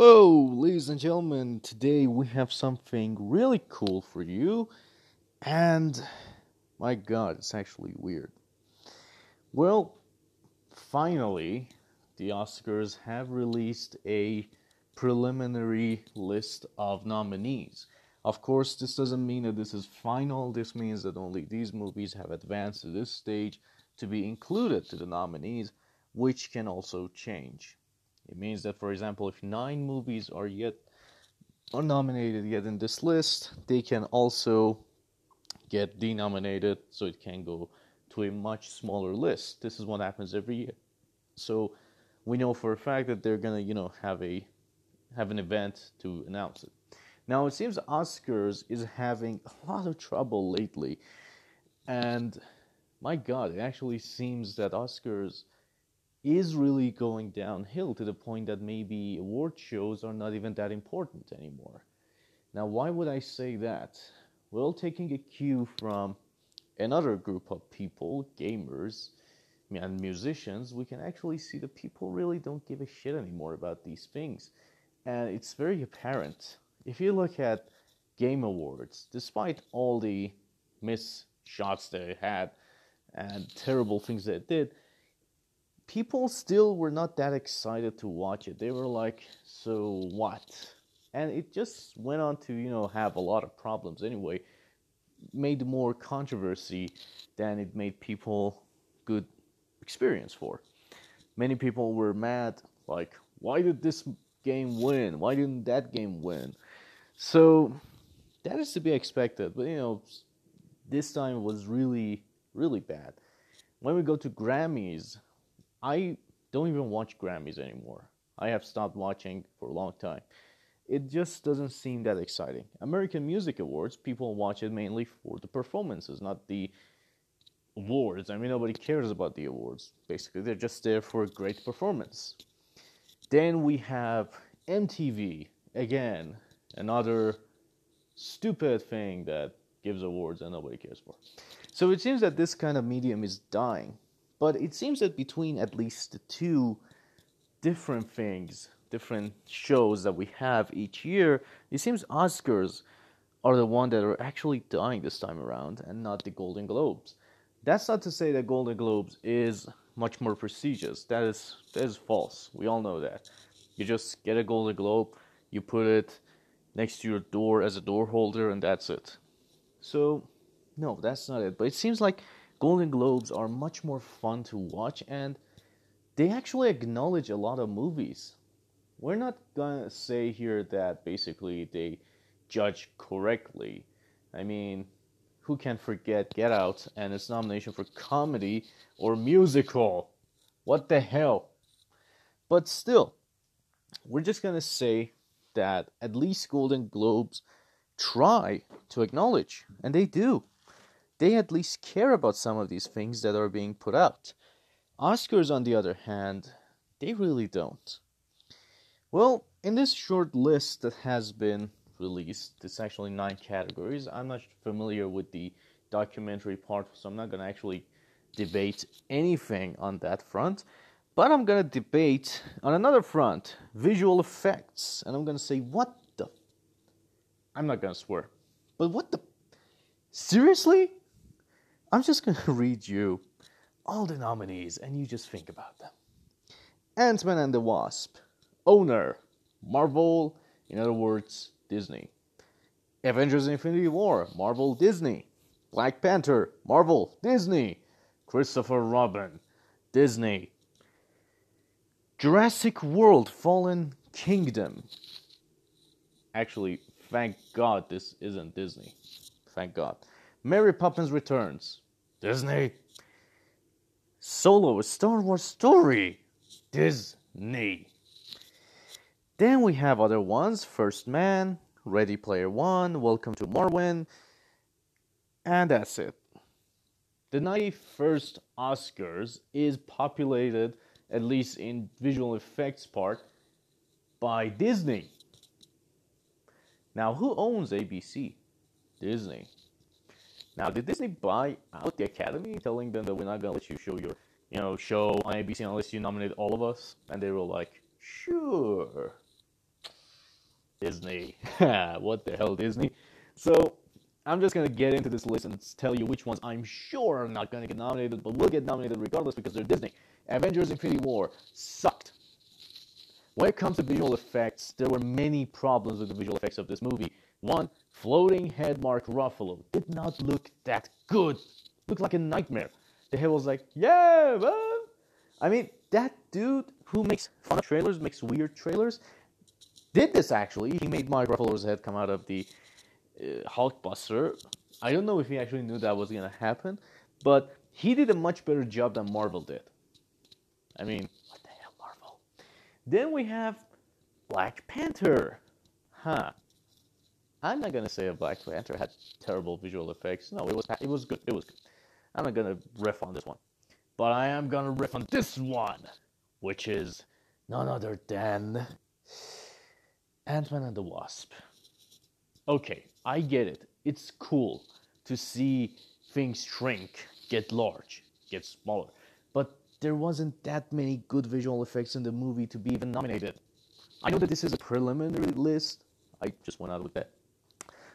Whoa, ladies and gentlemen, today we have something really cool for you, and my god, it's actually weird. Well, finally, the Oscars have released a preliminary list of nominees. Of course, this doesn't mean that this is final, this means that only these movies have advanced to this stage to be included to the nominees, which can also change. It means that, for example, if nine movies are yet are nominated yet in this list, they can also get denominated, so it can go to a much smaller list. This is what happens every year. So we know for a fact that they're gonna, you know, have a have an event to announce it. Now it seems Oscars is having a lot of trouble lately, and my God, it actually seems that Oscars is really going downhill to the point that maybe award shows are not even that important anymore. Now, why would I say that? Well, taking a cue from another group of people, gamers and musicians, we can actually see that people really don't give a shit anymore about these things. And it's very apparent. If you look at Game Awards, despite all the miss shots they had and terrible things they did, people still were not that excited to watch it. They were like, so what? And it just went on to, you know, have a lot of problems anyway. Made more controversy than it made people good experience for. Many people were mad, like, why did this game win? Why didn't that game win? So that is to be expected. But, you know, this time was really, really bad. When we go to Grammys, I don't even watch Grammys anymore. I have stopped watching for a long time. It just doesn't seem that exciting. American Music Awards, people watch it mainly for the performances, not the awards. I mean, nobody cares about the awards. Basically, they're just there for a great performance. Then we have MTV, again, another stupid thing that gives awards and nobody cares for. So it seems that this kind of medium is dying. But it seems that between at least the two different things, different shows that we have each year, it seems Oscars are the one that are actually dying this time around and not the Golden Globes. That's not to say that Golden Globes is much more prestigious. That is that is false. We all know that. You just get a Golden Globe, you put it next to your door as a door holder and that's it. So no, that's not it. But it seems like Golden Globes are much more fun to watch and they actually acknowledge a lot of movies. We're not gonna say here that basically they judge correctly. I mean, who can forget Get Out and its nomination for comedy or musical? What the hell? But still, we're just gonna say that at least Golden Globes try to acknowledge, and they do they at least care about some of these things that are being put out. Oscars, on the other hand, they really don't. Well, in this short list that has been released, it's actually nine categories. I'm not familiar with the documentary part, so I'm not going to actually debate anything on that front. But I'm going to debate on another front visual effects. And I'm going to say, what the. I'm not going to swear. But what the. Seriously? I'm just going to read you all the nominees and you just think about them. Ant Man and the Wasp, Owner, Marvel, in other words, Disney. Avengers Infinity War, Marvel, Disney. Black Panther, Marvel, Disney. Christopher Robin, Disney. Jurassic World Fallen Kingdom. Actually, thank God this isn't Disney. Thank God. Mary Poppins Returns, Disney. Solo, a Star Wars story, Disney. Then we have other ones First Man, Ready Player One, Welcome to Marwen, and that's it. The 91st Oscars is populated, at least in visual effects part, by Disney. Now, who owns ABC? Disney. Now, did Disney buy out the Academy, telling them that we're not gonna let you show your, you know, show on ABC unless you nominate all of us? And they were like, sure. Disney. what the hell, Disney? So, I'm just gonna get into this list and tell you which ones I'm sure are not gonna get nominated, but will get nominated regardless because they're Disney. Avengers Infinity War sucked. When it comes to visual effects, there were many problems with the visual effects of this movie. One, floating head Mark Ruffalo did not look that good. Looked like a nightmare. The head was like, yeah, man. I mean, that dude who makes fun trailers, makes weird trailers, did this actually. He made Mark Ruffalo's head come out of the uh, Hulkbuster. I don't know if he actually knew that was gonna happen, but he did a much better job than Marvel did. I mean, what the hell, Marvel? Then we have Black Panther. Huh. I'm not gonna say a Black Panther had terrible visual effects. No, it was it was good. It was good. I'm not gonna riff on this one, but I am gonna riff on this one, which is none other than Ant-Man and the Wasp. Okay, I get it. It's cool to see things shrink, get large, get smaller, but there wasn't that many good visual effects in the movie to be even nominated. I know that this is a preliminary list. I just went out with that.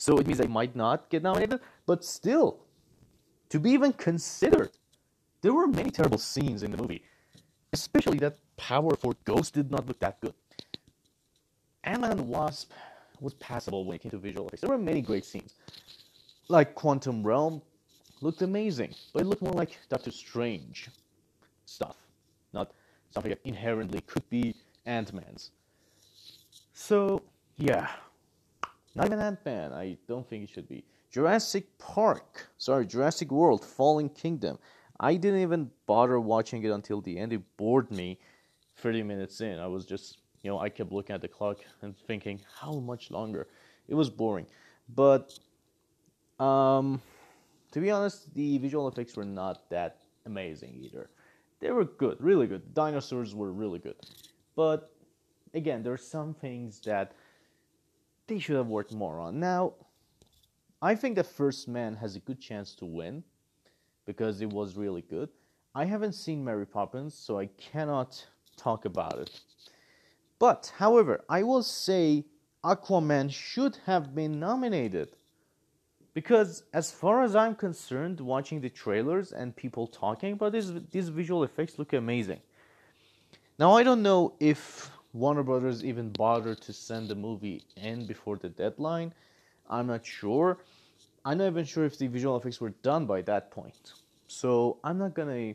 So it means they might not get nominated, but still, to be even considered, there were many terrible scenes in the movie. Especially that Power for ghost did not look that good. Ant-Man Wasp was passable when it came to visual effects. There were many great scenes. Like Quantum Realm looked amazing, but it looked more like Doctor Strange stuff, not something that inherently could be Ant-Man's. So, yeah. Not even Ant-Man, I don't think it should be. Jurassic Park, sorry, Jurassic World, Fallen Kingdom. I didn't even bother watching it until the end. It bored me 30 minutes in. I was just you know, I kept looking at the clock and thinking, how much longer? It was boring. But um, to be honest, the visual effects were not that amazing either. They were good, really good. Dinosaurs were really good. But again, there are some things that they should have worked more on. Now, I think the first man has a good chance to win because it was really good. I haven't seen Mary Poppins, so I cannot talk about it. But, however, I will say Aquaman should have been nominated. Because, as far as I'm concerned, watching the trailers and people talking about this, these visual effects look amazing. Now, I don't know if Warner Brothers even bothered to send the movie in before the deadline. I'm not sure. I'm not even sure if the visual effects were done by that point. So, I'm not gonna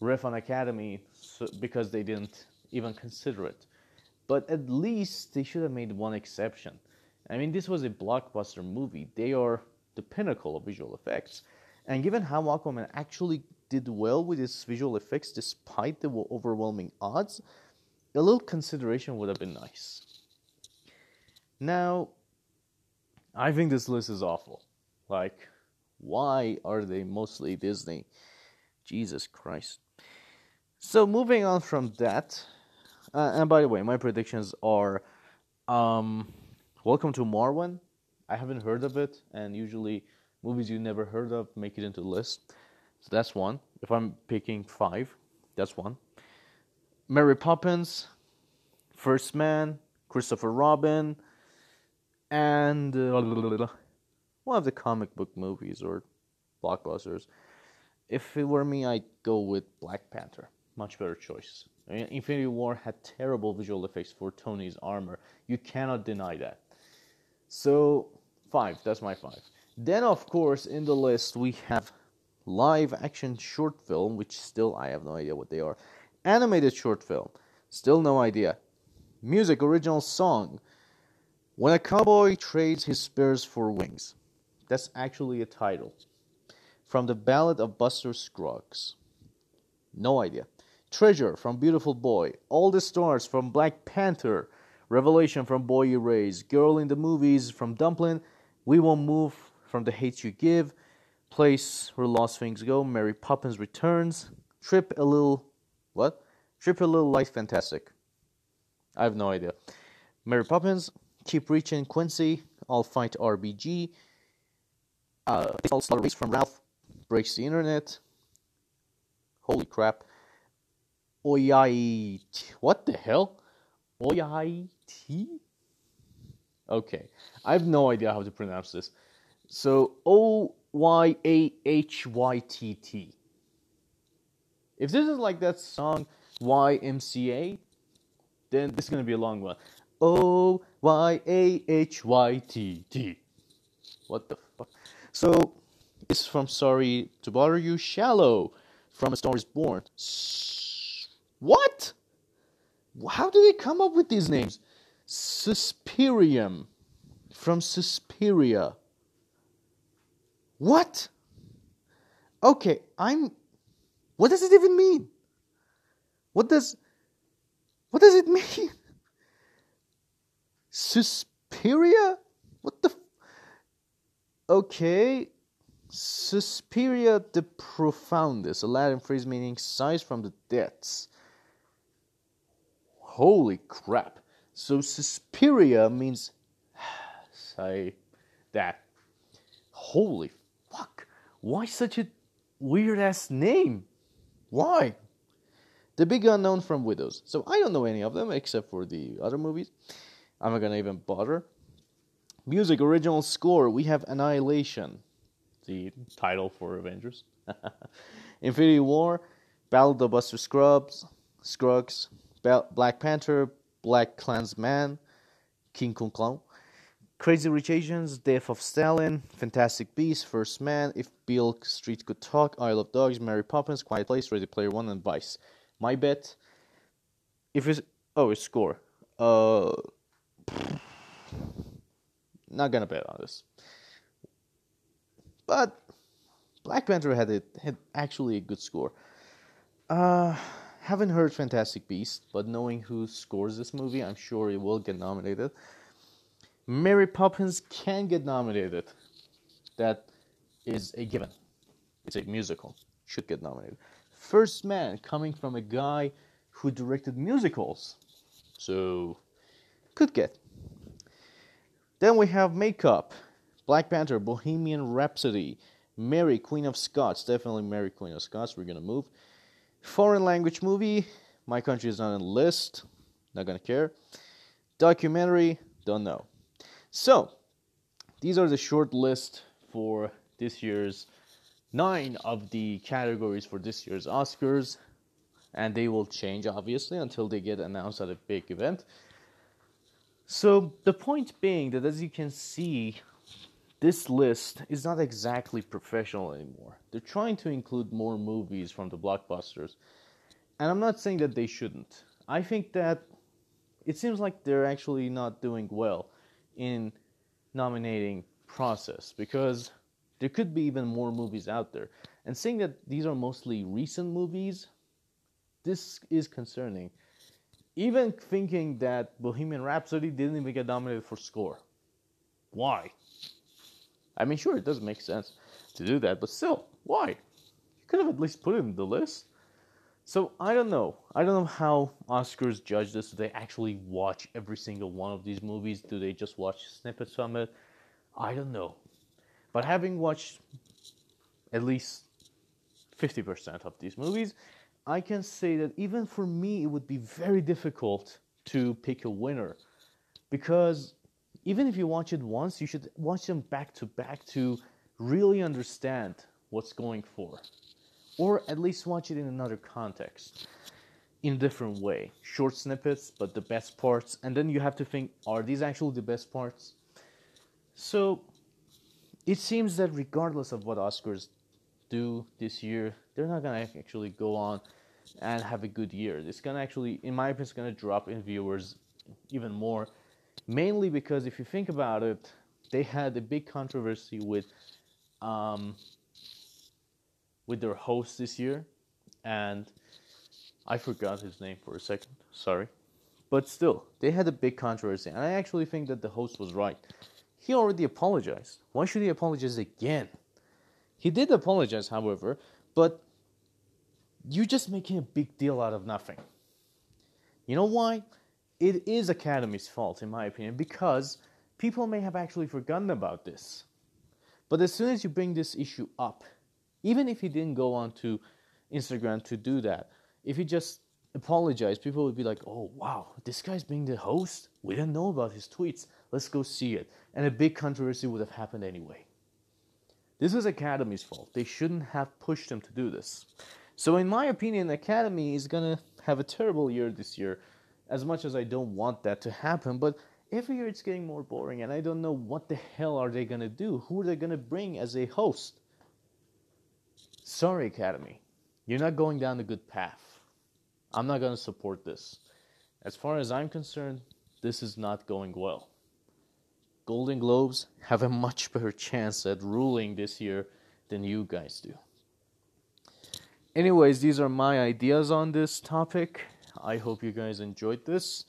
riff on Academy because they didn't even consider it. But at least they should have made one exception. I mean, this was a blockbuster movie. They are the pinnacle of visual effects. And given how Aquaman actually did well with his visual effects despite the overwhelming odds, a little consideration would have been nice. Now, I think this list is awful. Like, why are they mostly Disney? Jesus Christ. So, moving on from that, uh, and by the way, my predictions are um, Welcome to Marwen. I haven't heard of it, and usually movies you never heard of make it into the list. So that's one. If I'm picking five, that's one. Mary Poppins, First Man, Christopher Robin, and uh, one of the comic book movies or blockbusters. If it were me, I'd go with Black Panther. Much better choice. Infinity War had terrible visual effects for Tony's armor. You cannot deny that. So, five, that's my five. Then, of course, in the list we have live action short film, which still I have no idea what they are. Animated short film, still no idea. Music original song. When a cowboy trades his spears for wings. That's actually a title. From the Ballad of Buster Scruggs. No idea. Treasure from Beautiful Boy, All the Stars from Black Panther, Revelation from Boy Erased, Girl in the Movies from Dumplin', We Won't Move from The Hate You Give, Place Where Lost Things Go, Mary Poppins Returns, Trip a Little, what? Triple Little Light Fantastic. I have no idea. Mary Poppins, Keep Reaching Quincy, I'll Fight RBG, uh, All Star Race from Ralph, Breaks the Internet. Holy crap. Oyai. What the hell? Oyai Okay, I have no idea how to pronounce this. So O Y A H Y T T. If this is like that song YMCA, then this is gonna be a long one. O Y A H Y T T. What the fuck? So it's from Sorry to Bother You, Shallow from A Star Is Born. What? How do they come up with these names? Suspirium from Suspiria. What? Okay, I'm. What does it even mean? What does. What does it mean? Suspiria? What the. F- okay. Suspiria de profundis, a Latin phrase meaning sighs from the depths. Holy crap. So Suspiria means say that. Holy fuck. Why such a weird ass name? Why? The Big Unknown from Widows. So I don't know any of them except for the other movies. I'm not gonna even bother. Music original score. We have Annihilation, the title for Avengers. Infinity War, Battle of the Buster Scrubs, Scruggs, Black Panther, BlacKkKlansman, King Kong Clown, Crazy Rich Asians, Death of Stalin, Fantastic Beasts, First Man, If Beale Street Could Talk, Isle of Dogs, Mary Poppins, Quiet Place, Ready Player One, and Vice. My bet, if it's oh, it's score. Uh, not gonna bet on this, but Black Panther had it had actually a good score. Uh, haven't heard Fantastic Beasts, but knowing who scores this movie, I'm sure it will get nominated. Mary Poppins can get nominated. That is a given. It's a musical. Should get nominated. First Man, coming from a guy who directed musicals. So, could get. Then we have Makeup. Black Panther, Bohemian Rhapsody, Mary, Queen of Scots. Definitely Mary, Queen of Scots. We're gonna move. Foreign language movie. My country is not on the list. Not gonna care. Documentary. Don't know. So, these are the short list for this year's nine of the categories for this year's Oscars, and they will change obviously until they get announced at a big event. So, the point being that as you can see, this list is not exactly professional anymore. They're trying to include more movies from the blockbusters, and I'm not saying that they shouldn't. I think that it seems like they're actually not doing well in nominating process because there could be even more movies out there. And saying that these are mostly recent movies, this is concerning. Even thinking that Bohemian Rhapsody didn't even get nominated for score. Why? I mean, sure, it doesn't make sense to do that, but still, why? You could have at least put it in the list. So I don't know. I don't know how Oscars judge this. Do they actually watch every single one of these movies? Do they just watch snippets from it? I don't know. But having watched at least 50% of these movies, I can say that even for me, it would be very difficult to pick a winner. Because even if you watch it once, you should watch them back to back to really understand what's going for or at least watch it in another context in a different way. Short snippets but the best parts. And then you have to think are these actually the best parts? So it seems that regardless of what oscars do this year they're not going to actually go on and have a good year. It's going to actually in my opinion it's going to drop in viewers even more. Mainly because if you think about it they had a big controversy with um, with their host this year, and I forgot his name for a second. Sorry. But still, they had a big controversy, and I actually think that the host was right. He already apologized. Why should he apologize again? He did apologize, however, but you're just making a big deal out of nothing. You know why? It is Academy's fault, in my opinion, because people may have actually forgotten about this. But as soon as you bring this issue up, even if he didn't go on to Instagram to do that, if he just apologized, people would be like, "Oh wow, this guy's being the host. We didn't know about his tweets. Let's go see it." And a big controversy would have happened anyway. This is Academy's fault. They shouldn't have pushed him to do this. So, in my opinion, Academy is gonna have a terrible year this year. As much as I don't want that to happen, but every year it's getting more boring, and I don't know what the hell are they gonna do. Who are they gonna bring as a host? Sorry, Academy, you're not going down the good path. I'm not gonna support this. As far as I'm concerned, this is not going well. Golden Globes have a much better chance at ruling this year than you guys do. Anyways, these are my ideas on this topic. I hope you guys enjoyed this.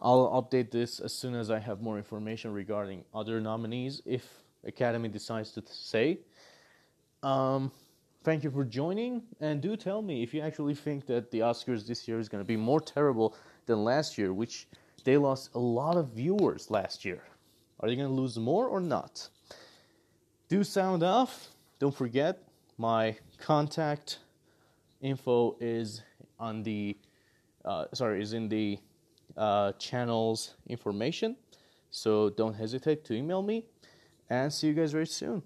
I'll update this as soon as I have more information regarding other nominees if Academy decides to say. Um, thank you for joining, and do tell me if you actually think that the Oscars this year is going to be more terrible than last year, which they lost a lot of viewers last year. Are they going to lose more or not? Do sound off. Don't forget, my contact info is on the uh, sorry is in the uh, channel's information. So don't hesitate to email me, and see you guys very soon.